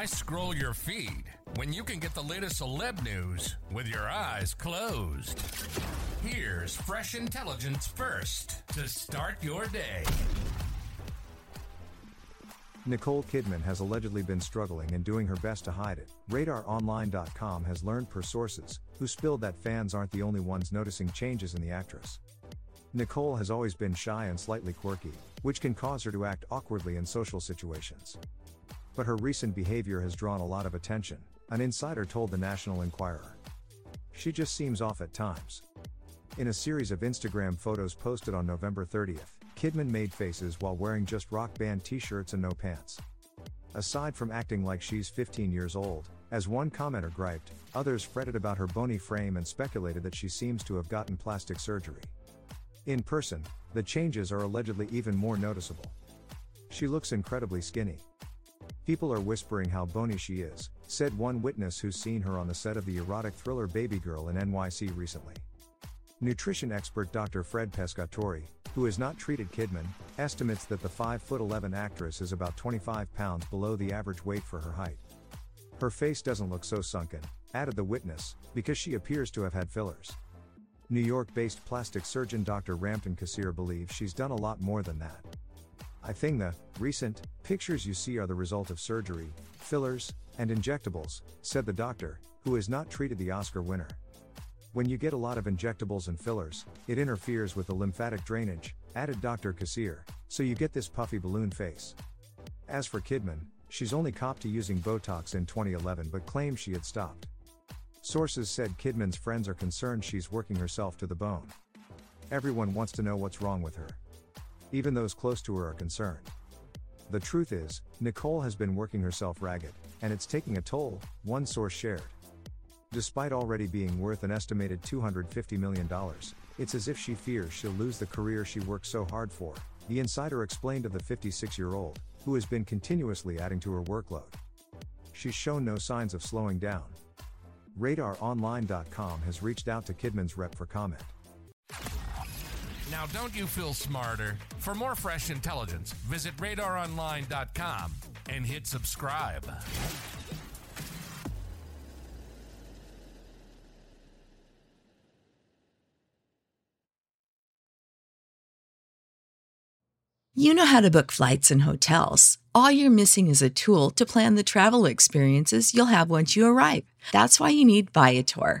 Why scroll your feed when you can get the latest celeb news with your eyes closed? Here's fresh intelligence first to start your day. Nicole Kidman has allegedly been struggling and doing her best to hide it. RadarOnline.com has learned per sources, who spilled that fans aren't the only ones noticing changes in the actress. Nicole has always been shy and slightly quirky, which can cause her to act awkwardly in social situations. But her recent behavior has drawn a lot of attention, an insider told the National Enquirer. She just seems off at times. In a series of Instagram photos posted on November 30th, Kidman made faces while wearing just rock band t shirts and no pants. Aside from acting like she's 15 years old, as one commenter griped, others fretted about her bony frame and speculated that she seems to have gotten plastic surgery. In person, the changes are allegedly even more noticeable. She looks incredibly skinny. People are whispering how bony she is, said one witness who's seen her on the set of the erotic thriller Baby Girl in NYC recently. Nutrition expert Dr. Fred Pescatore, who has not treated Kidman, estimates that the 5'11 actress is about 25 pounds below the average weight for her height. Her face doesn't look so sunken, added the witness, because she appears to have had fillers. New York based plastic surgeon Dr. Ramtin Kassir believes she's done a lot more than that. I think the recent pictures you see are the result of surgery, fillers, and injectables, said the doctor, who has not treated the Oscar winner. When you get a lot of injectables and fillers, it interferes with the lymphatic drainage, added Dr. Kassir, so you get this puffy balloon face. As for Kidman, she's only copped to using Botox in 2011 but claims she had stopped. Sources said Kidman's friends are concerned she's working herself to the bone. Everyone wants to know what's wrong with her. Even those close to her are concerned. The truth is, Nicole has been working herself ragged, and it's taking a toll, one source shared. Despite already being worth an estimated $250 million, it's as if she fears she'll lose the career she worked so hard for, the insider explained of the 56 year old, who has been continuously adding to her workload. She's shown no signs of slowing down. RadarOnline.com has reached out to Kidman's rep for comment. Now, don't you feel smarter? For more fresh intelligence, visit radaronline.com and hit subscribe. You know how to book flights and hotels. All you're missing is a tool to plan the travel experiences you'll have once you arrive. That's why you need Viator.